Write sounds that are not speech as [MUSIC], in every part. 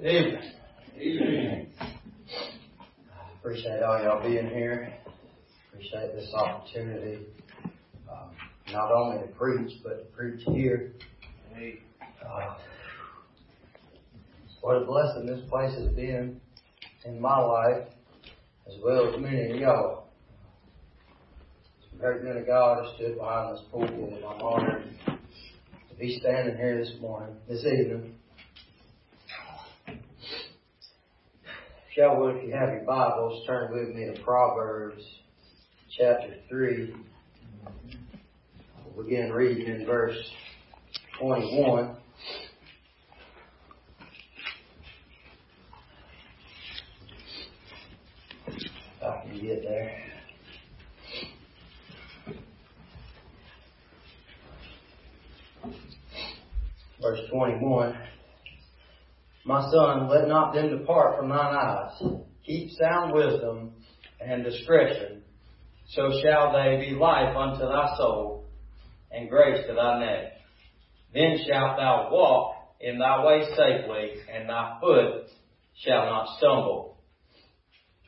Amen. Amen. Appreciate all y'all being here. Appreciate this opportunity, um, not only to preach, but to preach here. Uh, what a blessing this place has been in my life, as well as many of y'all. It's a great man of God has stood behind this pulpit, and I'm honored to be standing here this morning, this evening. If y'all if you have your Bibles, turn with me to Proverbs chapter 3. We'll begin reading in verse 21. If I can get there. Verse 21. My son, let not them depart from thine eyes. Keep sound wisdom and discretion, so shall they be life unto thy soul and grace to thy neck. Then shalt thou walk in thy way safely, and thy foot shall not stumble.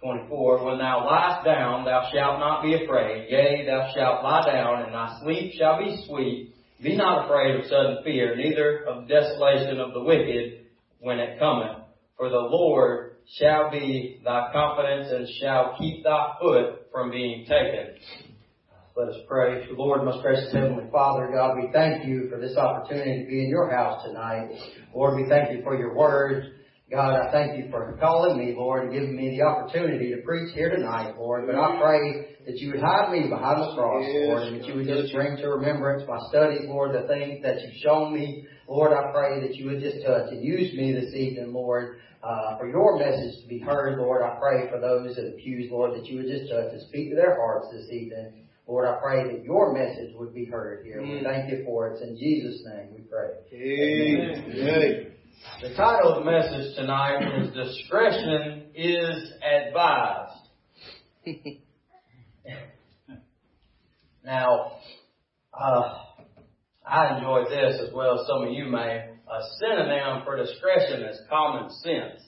24. When thou liest down, thou shalt not be afraid. Yea, thou shalt lie down, and thy sleep shall be sweet. Be not afraid of sudden fear, neither of desolation of the wicked when it cometh. For the Lord shall be thy confidence, and shall keep thy foot from being taken. Let us pray. Lord, most gracious Heavenly Father, God, we thank you for this opportunity to be in your house tonight. Lord, we thank you for your word. God, I thank you for calling me, Lord, and giving me the opportunity to preach here tonight, Lord. But I pray that you would hide me behind the cross, Lord, and that you would just bring to remembrance my studies, Lord, the things that you've shown me. Lord, I pray that you would just touch and use me this evening, Lord, uh, for your message to be heard, Lord. I pray for those in the pews, Lord, that you would just touch and speak to their hearts this evening. Lord, I pray that your message would be heard here. We thank you for it. It's in Jesus' name we pray. Amen. Amen. The title of the message tonight is Discretion is Advised. [LAUGHS] now, uh, I enjoy this as well as some of you may. A synonym for discretion is common sense.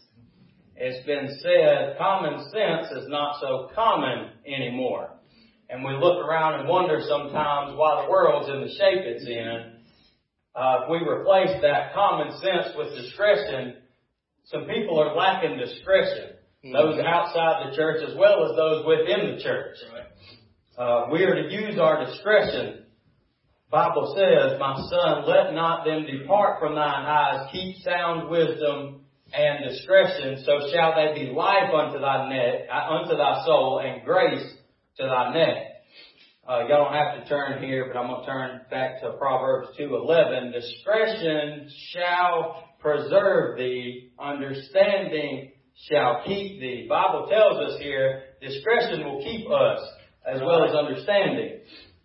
It's been said common sense is not so common anymore. And we look around and wonder sometimes why the world's in the shape it's in uh, if we replace that common sense with discretion, some people are lacking discretion. Mm-hmm. Those outside the church as well as those within the church. Uh, we are to use our discretion. Bible says, My son, let not them depart from thine eyes. Keep sound wisdom and discretion, so shall they be life unto thy neck, uh, unto thy soul, and grace to thy neck. Uh, y'all don't have to turn here, but I'm going to turn back to Proverbs 2:11. Discretion shall preserve thee, understanding shall keep thee. Bible tells us here, discretion will keep us as well as understanding.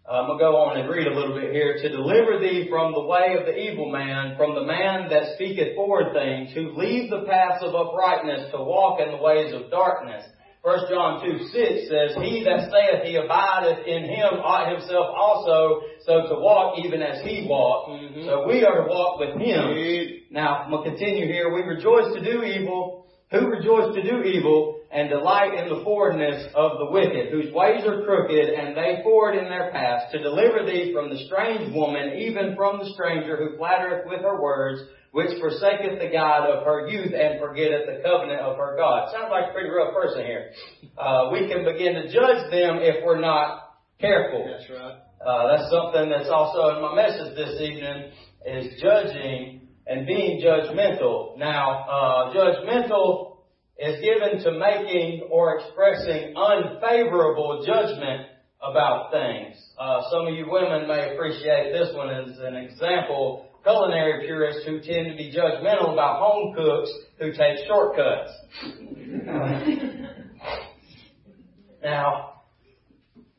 I'm going to go on and read a little bit here. To deliver thee from the way of the evil man, from the man that speaketh forward things, who leave the paths of uprightness to walk in the ways of darkness 1 John 2 6 says, He that saith he abideth in him ought himself also so to walk even as he walked. Mm-hmm. So we are to walk with him. Now, I'm going to continue here. We rejoice to do evil. Who rejoice to do evil and delight in the forwardness of the wicked, whose ways are crooked, and they forward in their paths, to deliver thee from the strange woman, even from the stranger who flattereth with her words, which forsaketh the God of her youth and forgetteth the covenant of her God. Sounds like a pretty rough person here. Uh, we can begin to judge them if we're not careful. That's right. Uh, that's something that's also in my message this evening is judging and being judgmental. Now, uh, judgmental is given to making or expressing unfavorable judgment about things. Uh, some of you women may appreciate this one as an example culinary purists who tend to be judgmental about home cooks who take shortcuts. [LAUGHS] now,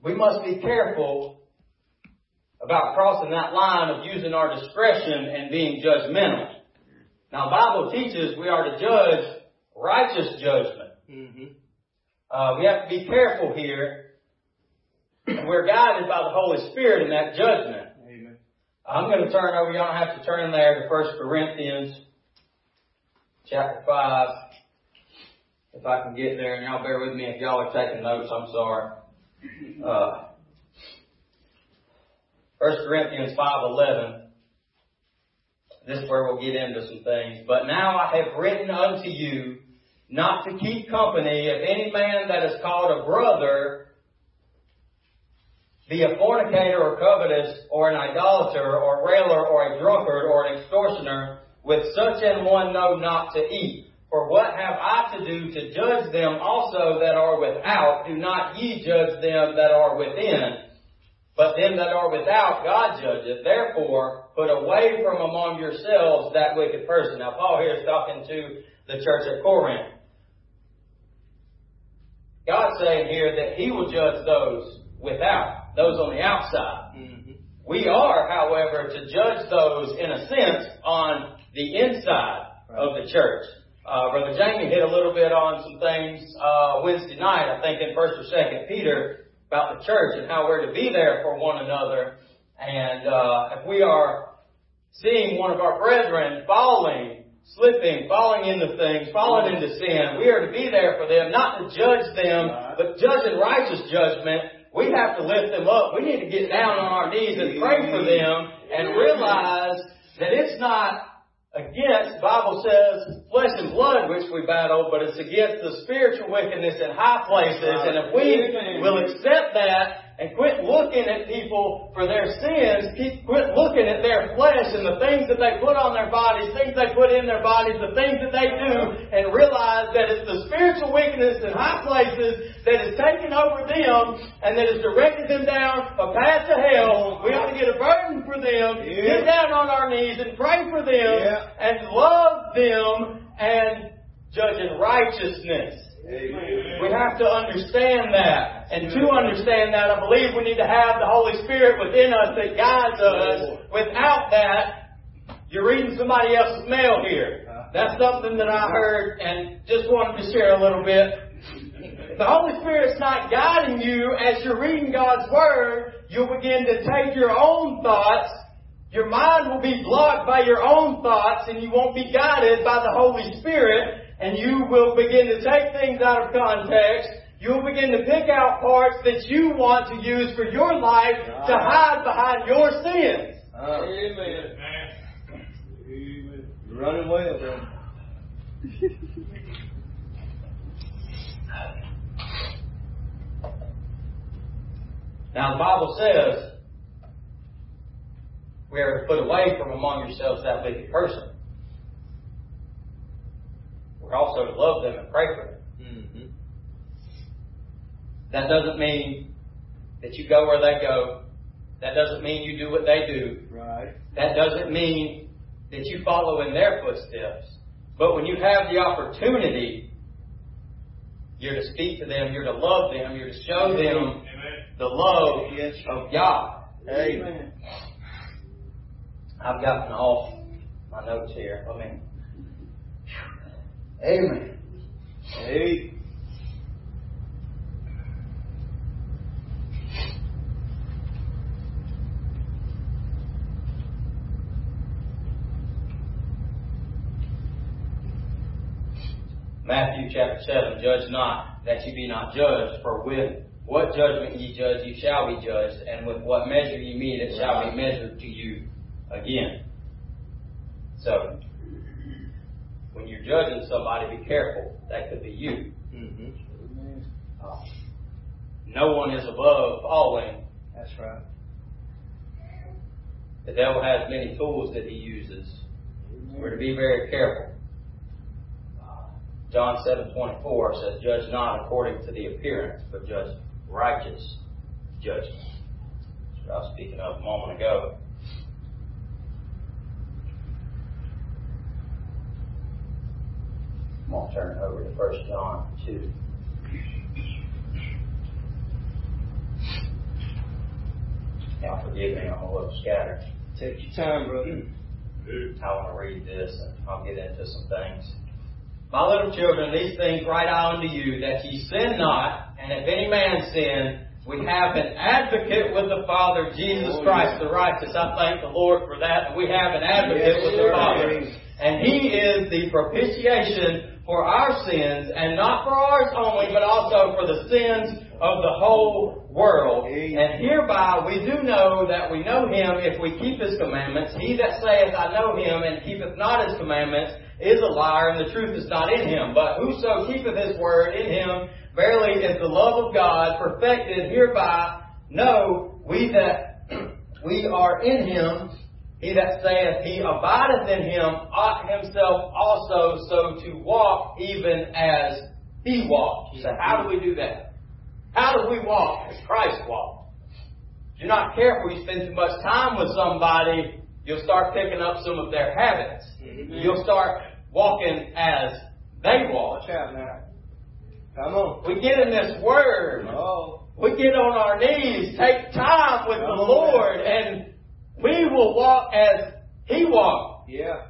we must be careful about crossing that line of using our discretion and being judgmental. Now, Bible teaches we are to judge righteous judgment. Mm-hmm. Uh, we have to be careful here. We're guided by the Holy Spirit in that judgment. I'm going to turn over, you don't have to turn there to 1 Corinthians chapter 5. If I can get there, and y'all bear with me if y'all are taking notes, I'm sorry. Uh, 1 Corinthians 5.11. This is where we'll get into some things. But now I have written unto you not to keep company of any man that is called a brother be a fornicator or covetous or an idolater or a railer or a drunkard or an extortioner, with such an one no not to eat. For what have I to do to judge them also that are without? Do not ye judge them that are within. But them that are without, God judgeth. Therefore, put away from among yourselves that wicked person. Now, Paul here is talking to the church at Corinth. God's saying here that He will judge those without, those on the outside. Mm-hmm. We are, however, to judge those in a sense on the inside right. of the church. Uh, Brother Jamie hit a little bit on some things uh, Wednesday night, I think in First or Second Peter, about the church and how we're to be there for one another. And uh, if we are seeing one of our brethren falling slipping, falling into things, falling into sin. We are to be there for them, not to judge them, but judge in righteous judgment. We have to lift them up. We need to get down on our knees and pray for them and realize that it's not against, the Bible says, flesh and blood which we battle, but it's against the spiritual wickedness in high places. And if we will accept that and quit looking at people for their sins. Keep, quit looking at their flesh and the things that they put on their bodies, things they put in their bodies, the things that they do, and realize that it's the spiritual weakness in high places that is taking over them and that is directing them down a path to hell. We ought to get a burden for them, yeah. get down on our knees and pray for them, yeah. and love them and judge in righteousness. We have to understand that. And to understand that, I believe we need to have the Holy Spirit within us that guides us. Without that, you're reading somebody else's mail here. That's something that I heard and just wanted to share a little bit. the Holy Spirit's not guiding you as you're reading God's Word, you'll begin to take your own thoughts your mind will be blocked by your own thoughts and you won't be guided by the Holy Spirit and you will begin to take things out of context. You'll begin to pick out parts that you want to use for your life to ah. hide behind your sins. Amen. Amen. You're running well, then. now the Bible says we are to put away from among yourselves that wicked person. We're also to love them and pray for them. Mm-hmm. That doesn't mean that you go where they go. That doesn't mean you do what they do. Right. That doesn't mean that you follow in their footsteps. But when you have the opportunity, you're to speak to them, you're to love them, you're to show them Amen. the love yes. of God. Amen. I've gotten off my notes here. Let me Amen. Hey. Matthew chapter 7, judge not, that ye be not judged, for with what judgment ye judge, ye shall be judged, and with what measure ye meet, it shall be measured to you again. So, when you're judging somebody, be careful. That could be you. Mm-hmm. Uh, no one is above following. That's right. The devil has many tools that he uses. We're to be very careful. Uh, John seven twenty four says, "Judge not according to the appearance, but judge righteous judgment." That's what I was speaking of a moment ago. I'm going to turn it over to 1 John 2. Now forgive me, I'm a little scattered. Take your time, brother. I want to read this and I'll get into some things. My little children, these things write I unto you, that ye sin not, and if any man sin, we have an advocate with the Father, Jesus oh, Christ yeah. the righteous. I thank the Lord for that. We have an advocate yes, with the Father. And He is the propitiation for our sins, and not for ours only, but also for the sins of the whole world. And hereby we do know that we know Him if we keep His commandments. He that saith, I know Him, and keepeth not His commandments, is a liar, and the truth is not in him. But whoso keepeth His word in Him, verily is the love of God perfected. Hereby know we that [CLEARS THROAT] we are in Him. He that saith he abideth in him ought himself also so to walk even as he walked. So how do we do that? How do we walk as Christ walked? If you're not careful, you spend too much time with somebody, you'll start picking up some of their habits. Mm-hmm. You'll start walking as they walk. Watch out now. Come on. We get in this word. Oh. We get on our knees, take time with the Come on, Lord, and we will walk as He walked. Yeah.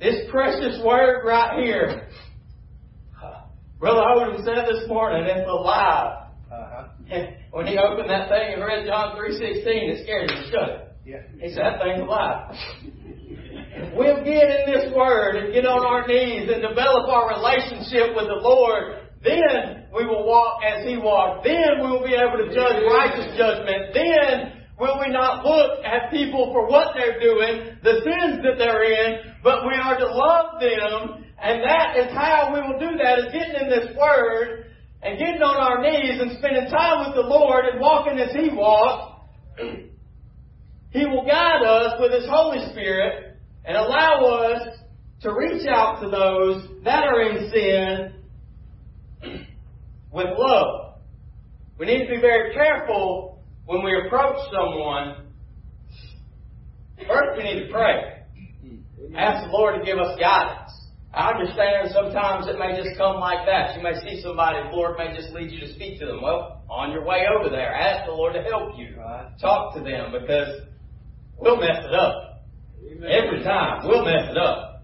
This precious word right here. Brother Odom said this morning, it's alive. Uh-huh. [LAUGHS] When he opened that thing and read John 3.16, it scared him to shut it. Yeah. He said, that thing's alive. [LAUGHS] We'll get in this word and get on our knees and develop our relationship with the Lord, then we will walk as He walked. Then we will be able to judge righteous judgment. Then will we not look at people for what they're doing, the sins that they're in, but we are to love them. And that is how we will do that, is getting in this word and getting on our knees and spending time with the Lord and walking as He walked. [CLEARS THROAT] He will guide us with His Holy Spirit and allow us to reach out to those that are in sin [CLEARS THROAT] with love. We need to be very careful when we approach someone. First, we need to pray. Ask the Lord to give us guidance. I understand sometimes it may just come like that. You may see somebody, the Lord may just lead you to speak to them. Well, on your way over there, ask the Lord to help you. Right. Talk to them because we'll mess it up. Every time, we'll mess it up.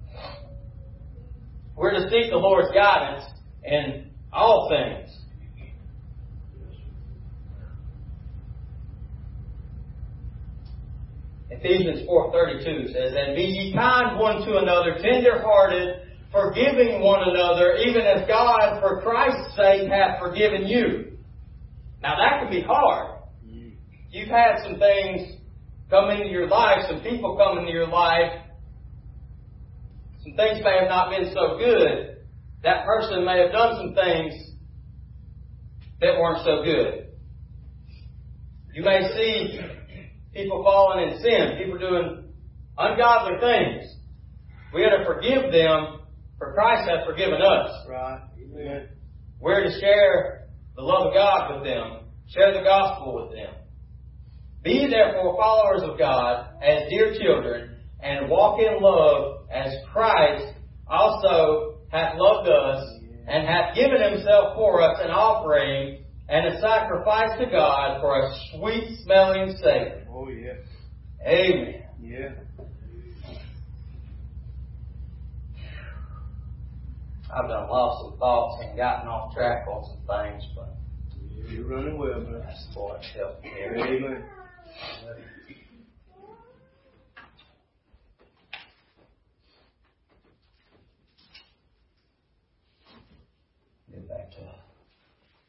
We're to seek the Lord's guidance in all things. Ephesians 4.32 says, And be ye kind one to another, tender-hearted, forgiving one another, even as God, for Christ's sake, hath forgiven you. Now that can be hard. You've had some things come into your life, some people come into your life, some things may have not been so good. That person may have done some things that weren't so good. You may see people falling in sin, people doing ungodly things. We got to forgive them, for Christ hath forgiven us. Right. Amen. We're to share the love of God with them, share the gospel with them. Be therefore followers of God as dear children, and walk in love as Christ also hath loved us, and hath given himself for us an offering and a sacrifice to God for a sweet smelling Savior. Oh, yeah. Amen. Yeah. I've done lost some thoughts and gotten off track on some things, but You're running well, man. that's the Lord help me. Amen. Get back to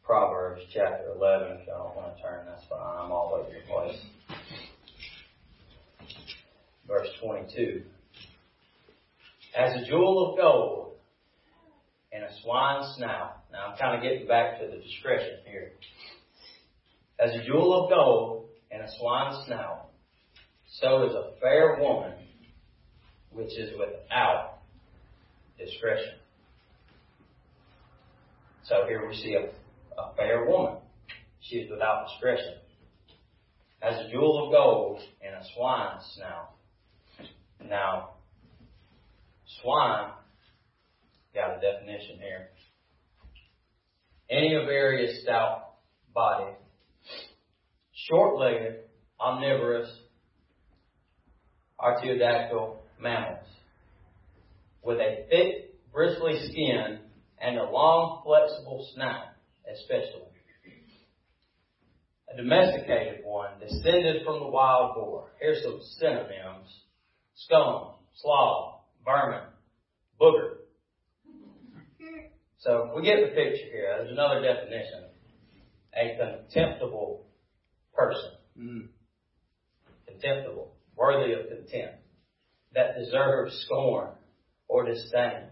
Proverbs chapter 11. If y'all don't want to turn, that's fine. I'm all over your place. Verse 22. As a jewel of gold and a swine's snout. Now I'm kind of getting back to the discretion here. As a jewel of gold and a swine's snout, so is a fair woman which is without discretion. So here we see a, a fair woman. She is without discretion. As a jewel of gold in a swine's snout. Now, swine, got a definition here. Any of various stout body, short-legged, omnivorous, artiodactyl mammals, with a thick, bristly skin and a long, flexible snout, especially. A domesticated one descended from the wild boar. Here's some synonyms. Scum, slob, vermin, booger. So we get the picture here. There's another definition. A contemptible person. Mm. Contemptible. Worthy of contempt. That deserves scorn or disdain.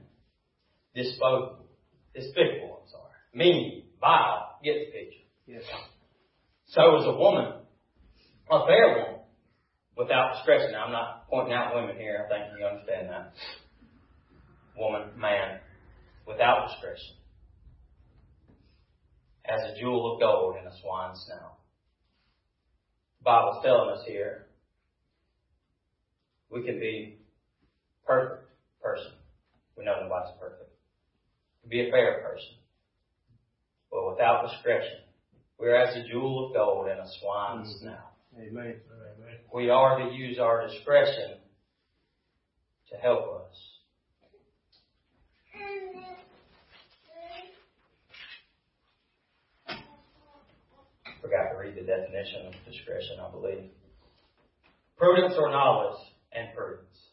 Disposable. Despicable, I'm sorry. Mean. Vile. Get the picture. Yes. So is a woman. A fair woman. Without discretion. I'm not pointing out women here. I think you understand that. Woman, man. Without discretion. As a jewel of gold in a swine's snout. The Bible's telling us here we can be perfect person. We know nobody's perfect. Be a fair person. But without discretion, we're as a jewel of gold in a swine's Mhm. snout. Amen. We are to use our discretion to help us. Forgot to read the definition of discretion, I believe. Prudence or knowledge and prudence.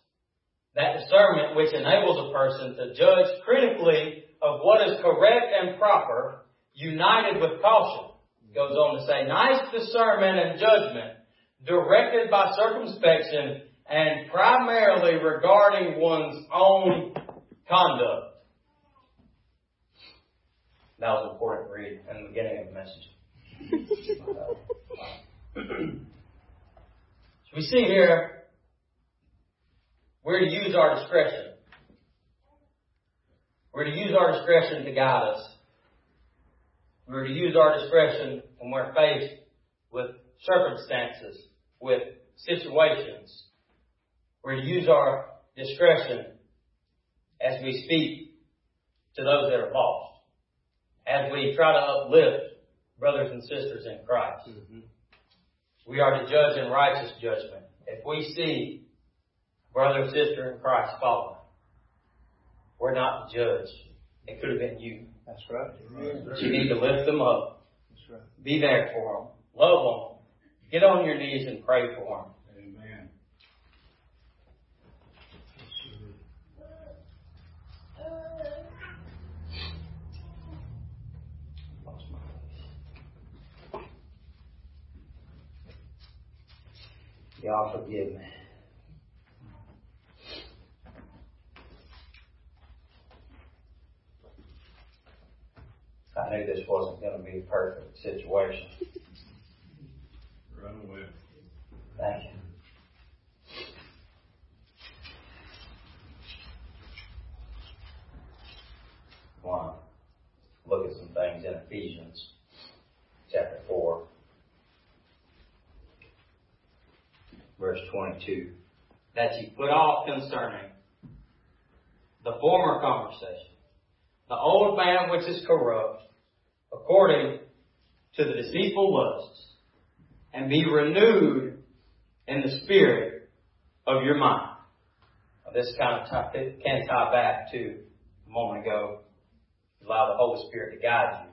That discernment which enables a person to judge critically of what is correct and proper, united with caution. Goes on to say, nice discernment and judgment, directed by circumspection and primarily regarding one's own conduct. That was important to read in the beginning of the message. [LAUGHS] so we see here, we're to use our discretion. We're to use our discretion to guide us. We're to use our discretion when we're faced with circumstances, with situations. We're to use our discretion as we speak to those that are lost, as we try to uplift brothers and sisters in Christ. Mm-hmm. We are to judge in righteous judgment. If we see a brother or sister in Christ falling, we're not to judge. It could have been you. That's right. Amen. But you need to lift them up. That's right. Be there for them. Love them. Get on your knees and pray for them. Amen. Lost my place. Y'all forgive me. I knew this wasn't going to be a perfect situation. Run away. Thank you. Want to look at some things in Ephesians chapter 4, verse 22. That you put off concerning the former conversation, the old man which is corrupt, according to the deceitful lusts, and be renewed in the spirit of your mind. Now, this kind of tie, can tie back to a moment ago. Allow the Holy Spirit to guide you.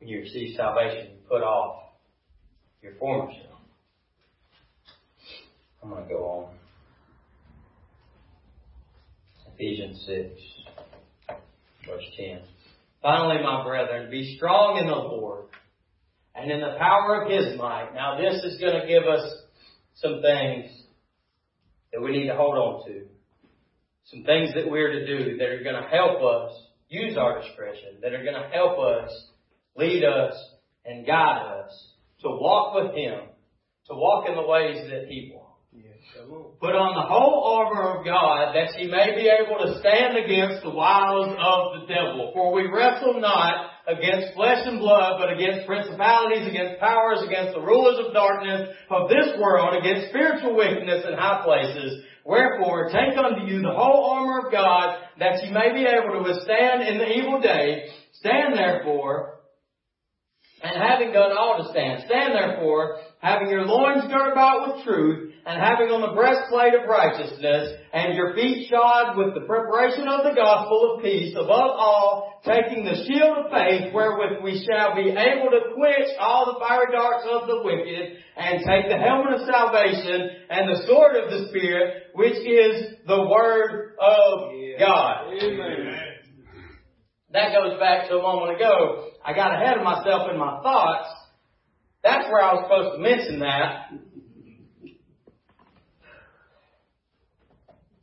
When you receive salvation, you put off your former self. I'm going to go on. Ephesians 6, verse 10. Finally, my brethren, be strong in the Lord and in the power of His might. Now, this is going to give us some things that we need to hold on to. Some things that we're to do that are going to help us use our discretion, that are going to help us lead us and guide us to walk with Him, to walk in the ways that He walks. Put on the whole armor of God that ye may be able to stand against the wiles of the devil. For we wrestle not against flesh and blood, but against principalities, against powers, against the rulers of darkness of this world, against spiritual wickedness in high places. Wherefore, take unto you the whole armor of God, that ye may be able to withstand in the evil day. Stand therefore, and having done all to stand, stand therefore, having your loins girt about with truth, and having on the breastplate of righteousness, and your feet shod with the preparation of the gospel of peace, above all, taking the shield of faith, wherewith we shall be able to quench all the fiery darts of the wicked, and take the helmet of salvation, and the sword of the Spirit, which is the word of God. Amen. That goes back to a moment ago. I got ahead of myself in my thoughts. That's where I was supposed to mention that.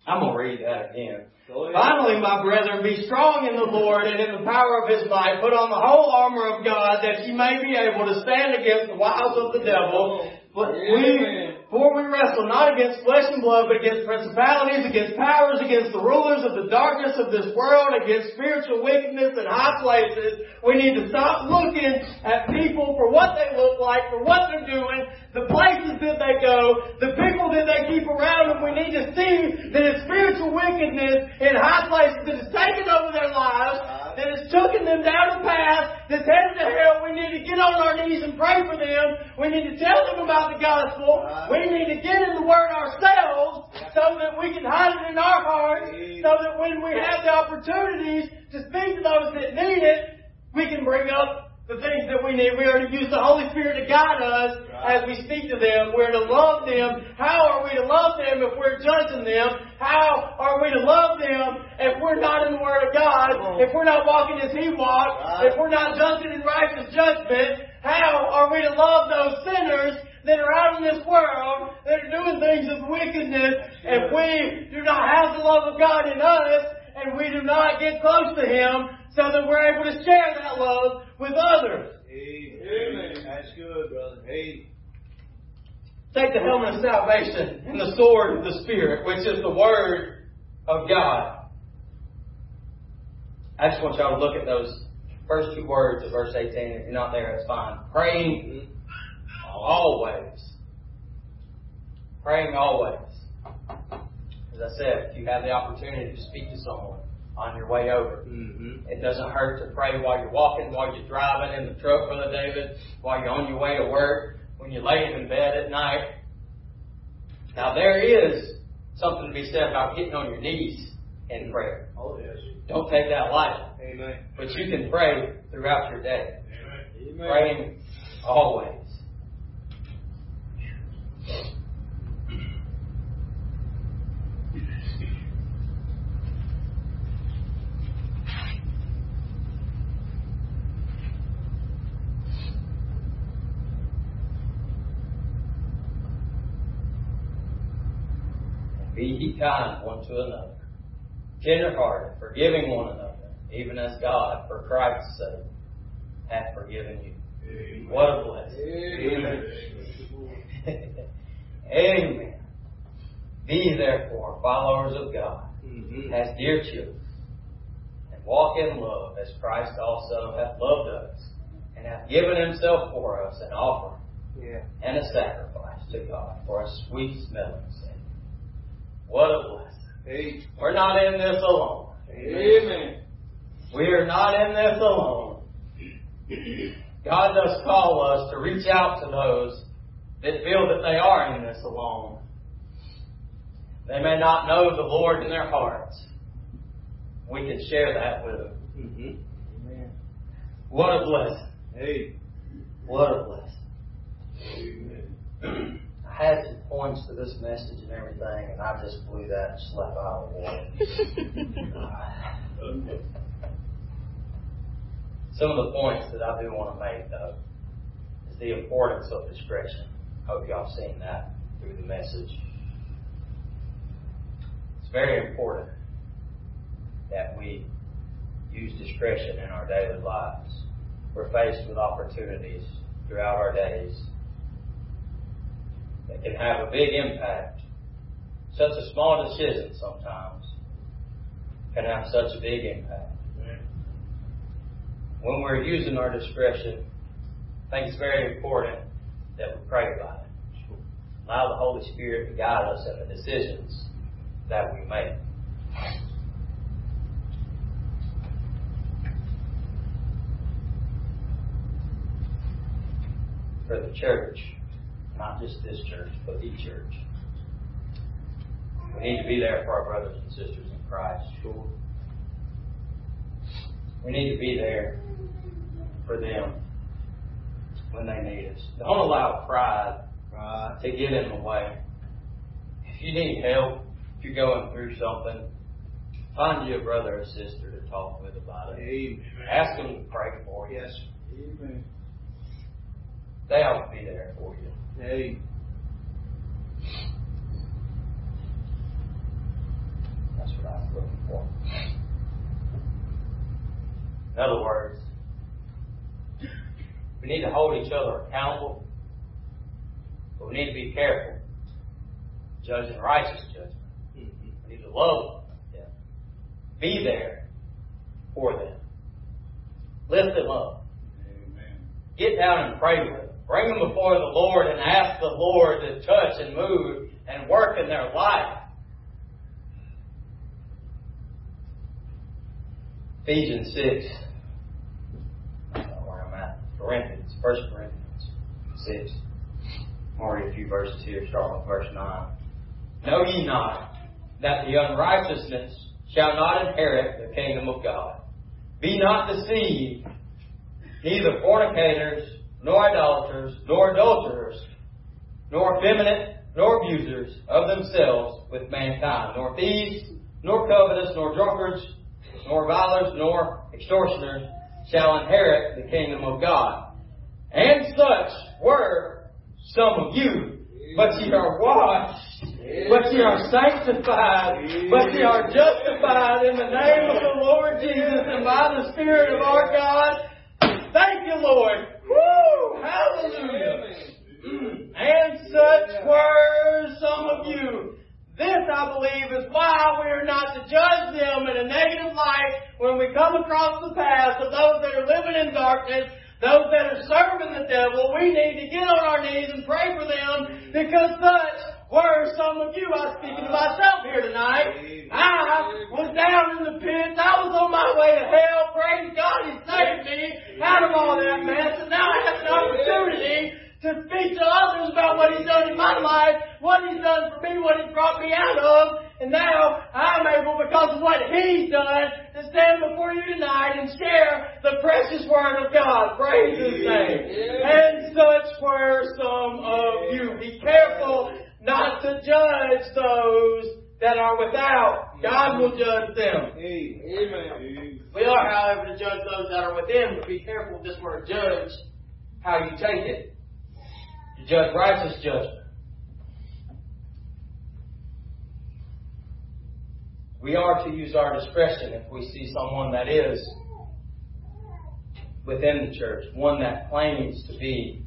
I'm going to read that again. Finally, my brethren, be strong in the Lord and in the power of his might. Put on the whole armor of God that ye may be able to stand against the wiles of the devil. But we. For we wrestle not against flesh and blood, but against principalities, against powers, against the rulers of the darkness of this world, against spiritual wickedness in high places. We need to stop looking at people for what they look like, for what they're doing, the places that they go, the people that they keep around them. We need to see that it's spiritual wickedness in high places that is taking over their lives, that has taken them down a path that's headed to hell. We need to get on our knees and pray for them. We need to tell them about the gospel. We need to get in the Word ourselves so that we can hide it in our hearts, so that when we have the opportunities to speak to those that need it, we can bring up the things that we need. We are to use the Holy Spirit to guide us as we speak to them. We're to love them. How are we to love them if we're judging them? How are we to love them if we're not in the Word of God? If we're not walking as He walked? If we're not judging in righteous judgment? How are we to love those sinners that are out in this world that are doing things of wickedness if we do not have the love of God in us and we do not get close to Him so that we're able to share that love with others? Amen. That's good, brother. Hey. Take the helmet of salvation and the sword of the Spirit, which is the Word of God. I just want y'all to look at those first two words of verse 18. If you're not there, it's fine. Praying always. Praying always. As I said, if you have the opportunity to speak to someone on your way over, Mm-hmm. it doesn't hurt to pray while you're walking, while you're driving in the truck, Brother David, while you're on your way to work, when you're laying in bed at night. Now there is something to be said about getting on your knees in prayer. Oh, yes. Don't take that lightly. Amen. But you can pray throughout your day. Amen. Praying always. And Be ye kind one to another, tenderhearted, forgiving one another, even as God, for Christ's sake, hath forgiven you. What a blessing. Amen. [LAUGHS] Amen. Be therefore followers of God, Mm-hmm. as dear children, and walk in love as Christ also hath loved us, and hath given himself for us an offering Yeah. and a sacrifice to God for a sweet smelling Savior. What a blessing. Hey. We're not in this alone. Amen. We are not in this alone. God does call us to reach out to those that feel that they are in this alone. They may not know the Lord in their hearts. We can share that with them. Mm-hmm. Amen. What a blessing. Hey. What a blessing. Amen. [CLEARS THROAT] Had points to this message and everything, and I just blew that slap out of the [LAUGHS] water. Some of the points that I do want to make, though, is the importance of discretion. I Hope y'all seen that through the message. It's very important that we use discretion in our daily lives. We're faced with opportunities throughout our days that can have a big impact. Such a small decision sometimes can have such a big impact. When we're using our discretion, I think it's very important that we pray about it. Allow the Holy Spirit to guide us in the decisions that we make. For the church, not just this church, but the church. We need to be there for our brothers and sisters in Christ. Sure. We need to be there for them when they need us. Don't allow pride Right. to get in the way. If you need help, if you're going through something, find you a brother or sister to talk with about it. Amen. Ask them to pray for you. Yes. Amen. They ought to be there for you. Amen. That's what I was looking for. In other words, we need to hold each other accountable, but we need to be careful judging righteous judgment. Mm-hmm. We need to love them, be there for them, lift them up, Amen. get down and pray with them, bring them before the Lord and ask the Lord to touch and move and work in their life. Ephesians 6. I don't know where I'm at. Corinthians, 1 Corinthians 6. I'll read a few verses here, starting with verse 9. Know ye not that the unrighteousness shall not inherit the kingdom of God? Be not deceived, neither fornicators, nor idolaters, nor adulterers, nor effeminate, nor abusers of themselves with mankind, nor thieves, nor covetous, nor drunkards, nor revilers, nor extortioners shall inherit the kingdom of God. And such were some of you, but ye are washed, but ye are sanctified, but ye are justified in the name of the Lord Jesus and by the Spirit of our God. Thank you, Lord. Hallelujah. And such were some of you. This, I believe, is why we are not to judge them in a negative light when we come across the path of those that are living in darkness, those that are serving the devil. We need to get on our knees and pray for them because such were some of you. I'm speaking to myself here tonight. I was down in the pits. I was on my way to hell. Praise God, He saved me out of all that mess. And now I have an opportunity to speak to others about what He's done in my life, what He's done for me, what He's brought me out of. And now I'm able, because of what He's done, to stand before you tonight and share the precious Word of God. Praise His name. And such were some of you. Be careful not to judge those that are without. God will mm-hmm. judge them. Amen. We are, however, to judge those that are within, but be careful with this word judge, how you take it. To judge righteous judgment. We are to use our discretion if we see someone that is within the church, one that claims to be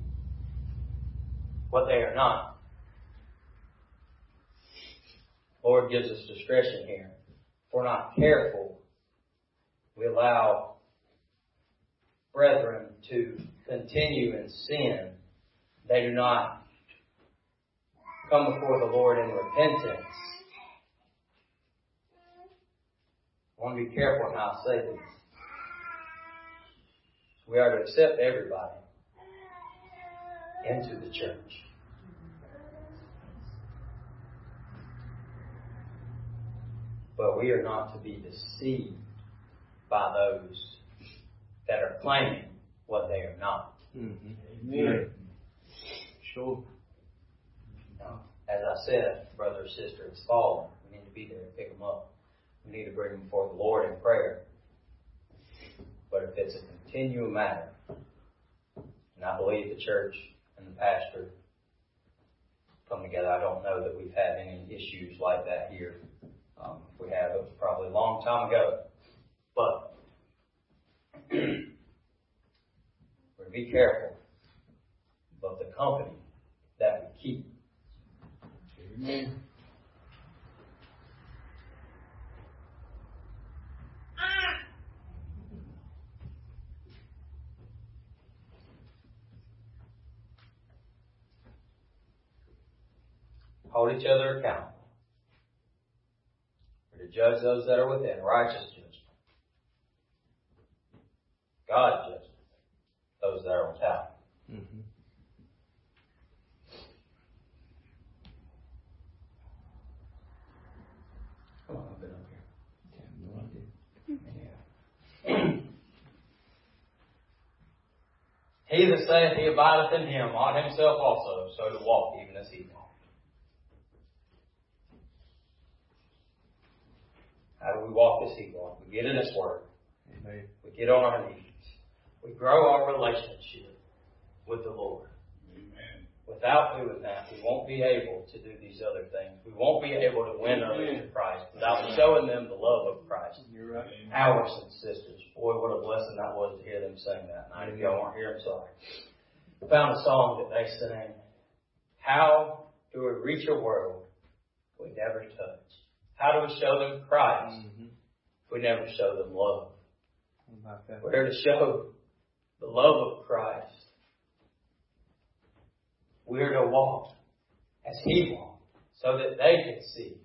what they are not. Lord gives us discretion here. If we're not careful, we allow brethren to continue in sin. They do not come before the Lord in repentance. I want to be careful in how I say this. We are to accept everybody into the church. But we are not to be deceived by those that are claiming what they are not. Mm-hmm. Amen. Sure. Now, as I said, brother or sister is fallen. We need to be there to pick them up. We need to bring them before the Lord in prayer. But if it's a continual matter, and I believe the church and the pastor come together, I don't know that we've had any issues like that here. We have, it was probably a long time ago. But [CLEARS THROAT] we're to be careful of the company that we keep. Amen. Hold each other accountable judge those that are within righteous judgment. God judges those that are without. Mm-hmm. I've been up here. No idea. [CLEARS THROAT] He that saith he abideth in him ought himself also so to walk even as he walked. How do we walk as he walked? We get in his word. Amen. We get on our knees. We grow our relationship with the Lord. Amen. Without doing that, we won't be able to do these other things. We won't be able to win others to Christ without showing them the love of Christ. You're right. Ours and sisters. Boy, what a blessing that was to hear them sing that night. If y'all weren't here, I'm sorry. I found a song that they sang. How do we reach a world we never touch? How do we show them Christ Mm-hmm. if we never show them love? How about that? We're to show the love of Christ. We're to walk as He walked so that they can see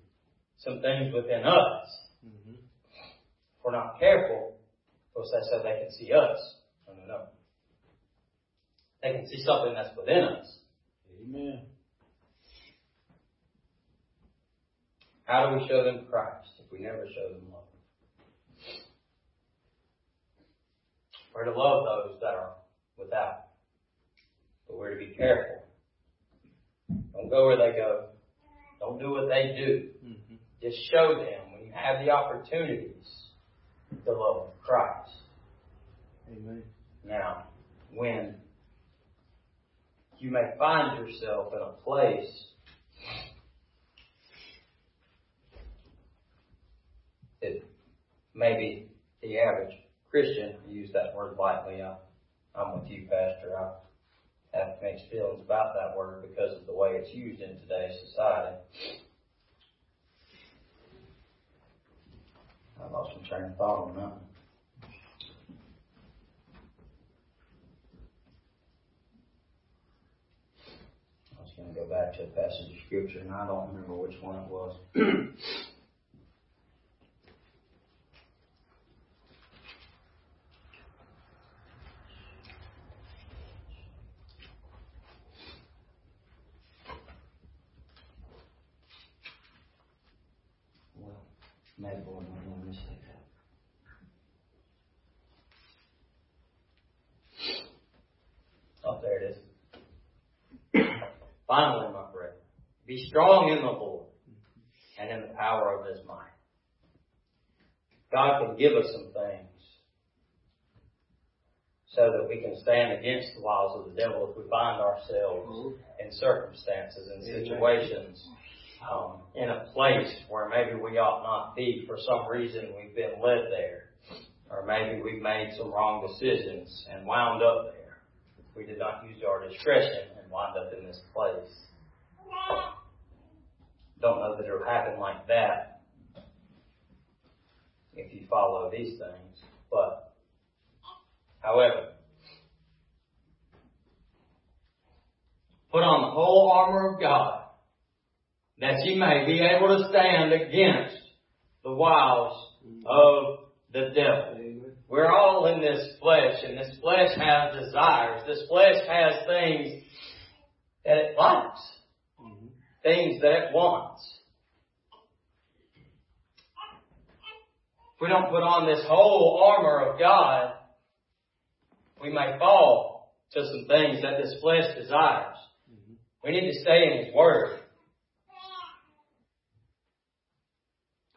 some things within us. Mm-hmm. If we're not careful, we'll say so they can see us. No, no, no. They can see something that's within us. Amen. How do we show them Christ if we never show them love? We're to love those that are without. But we're to be careful. Don't go where they go. Don't do what they do. Mm-hmm. Just show them when you have the opportunities the love of Christ. Amen. Now, when you may find yourself in a place that maybe the average Christian, I use that word lightly, I, I'm with you, Pastor. I have mixed feelings about that word because of the way it's used in today's society. I lost my train of thought on that. I was going to go back to a passage of scripture, and I don't remember which one it was. [CLEARS THROAT] well, maybe one of them mistake that. Oh, there it is. Finally, my brethren, be strong in the Lord and in the power of His might. God can give us some things so that we can stand against the wiles of the devil if we find ourselves in circumstances and situations um, in a place where maybe we ought not be. For some reason we've been led there, or maybe we've made some wrong decisions and wound up there. We did not use our discretion wind up in this place. Don't know that it'll happen like that if you follow these things, but however, put on the whole armor of God that ye may be able to stand against the wiles of the devil. Amen. We're all in this flesh, and this flesh has desires. This flesh has things that it likes, Mm-hmm. things that it wants. If we don't put on this whole armor of God, we may fall to some things that this flesh desires. Mm-hmm. We need to stay in His Word.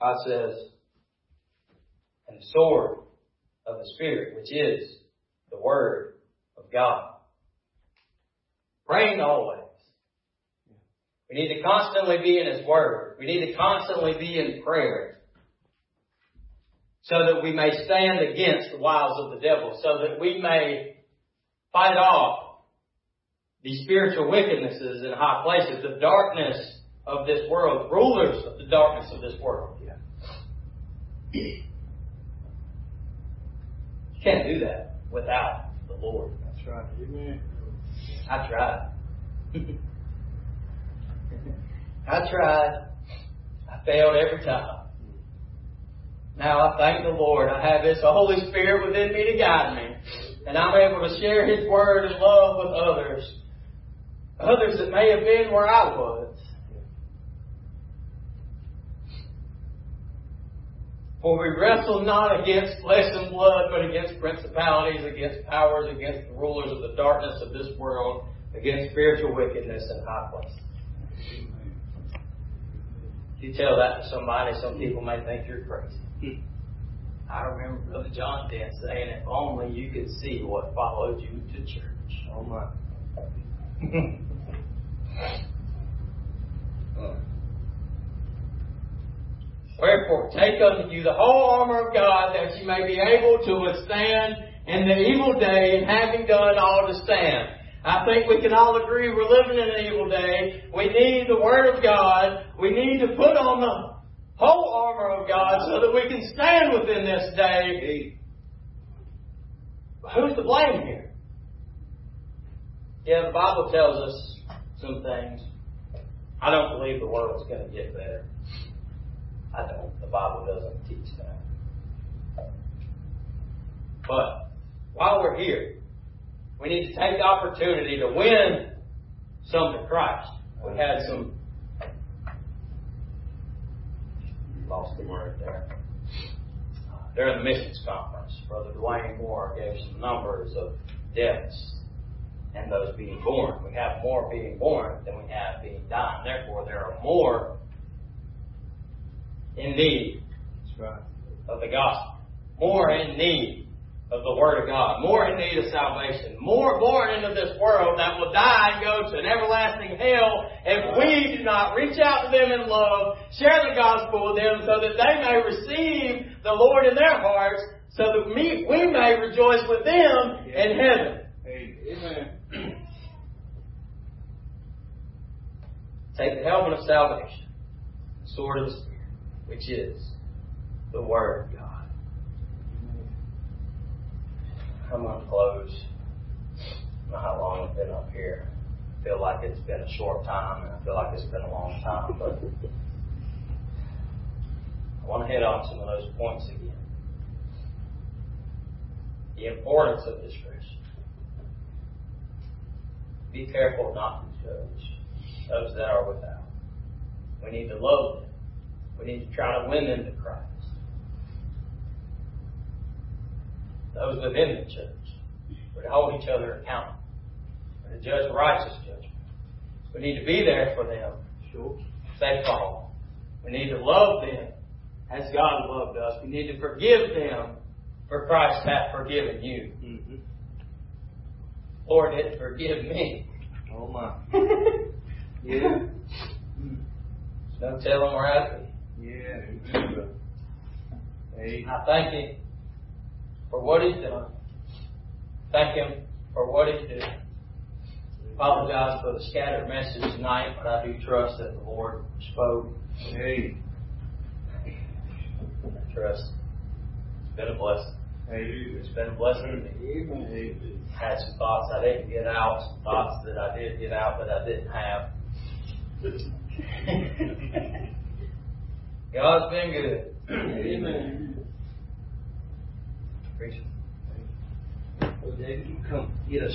God says, and the sword of the Spirit, which is the Word of God. Praying always. We need to constantly be in His Word. We need to constantly be in prayer. So that we may stand against the wiles of the devil. So that we may fight off these spiritual wickednesses in high places, the darkness of this world, rulers of the darkness of this world. Yeah. You can't do that without the Lord. That's right. Amen. I tried. I tried. I failed every time. Now I thank the Lord. I have His Holy Spirit within me to guide me. And I'm able to share His Word and love with others. Others that may have been where I was. For we wrestle not against flesh and blood, but against principalities, against powers, against the rulers of the darkness of this world, against spiritual wickedness in high places. You tell that to somebody, some people may think you're crazy. I remember Brother John Dent saying, if only you could see what followed you to church. Oh my. [LAUGHS] Wherefore, take unto you the whole armor of God, that you may be able to withstand in the evil day, and having done all to stand. I think we can all agree we're living in an evil day. We need the Word of God. We need to put on the whole armor of God so that we can stand within this day. Who's to blame here? Yeah, the Bible tells us some things. I don't believe the world's going to get better. I don't. The Bible doesn't teach that. But while we're here, we need to take the opportunity to win some to Christ. We had some lost the word there. During the missions conference, Brother Dwayne Moore gave some numbers of deaths and those being born. We have more being born than we have being dying. Therefore, there are more in need right. of the gospel, more in need of the Word of God, more in need of salvation, more born into this world that will die and go to an everlasting hell if we do not reach out to them in love, share the gospel with them so that they may receive the Lord in their hearts, so that we, we may rejoice with them in heaven. Amen. Take the helmet of salvation, the sword of the Spirit, which is the Word of God. I'm going to close. I don't know how long I've been up here. I feel like it's been a short time, and I feel like it's been a long time, but I want to hit on some of those points again. The importance of this discretion. Be careful not to judge those that are without. We need to love them. We need to try to win them to Christ. Those within the church. We're to hold each other accountable. We're to judge righteous judgment. We need to be there for them. Sure. if They fall. We need to love them as God loved us. We need to forgive them for Christ hath forgiven you. Mm-hmm. Lord didn't forgive me. Oh my. [LAUGHS] yeah. Don't tell him where I be. Yeah. Amen, I thank him for what he's done. Thank him for what he's doing. Apologize for the scattered message tonight, but I do trust that the Lord spoke. Hey. I trust it's been a blessing. Hey. It's been a blessing to me. Amen. I had some thoughts I didn't get out, some thoughts that I did get out, but I didn't have. [LAUGHS] God's been good. Amen. Preacher. Well, David, you come get us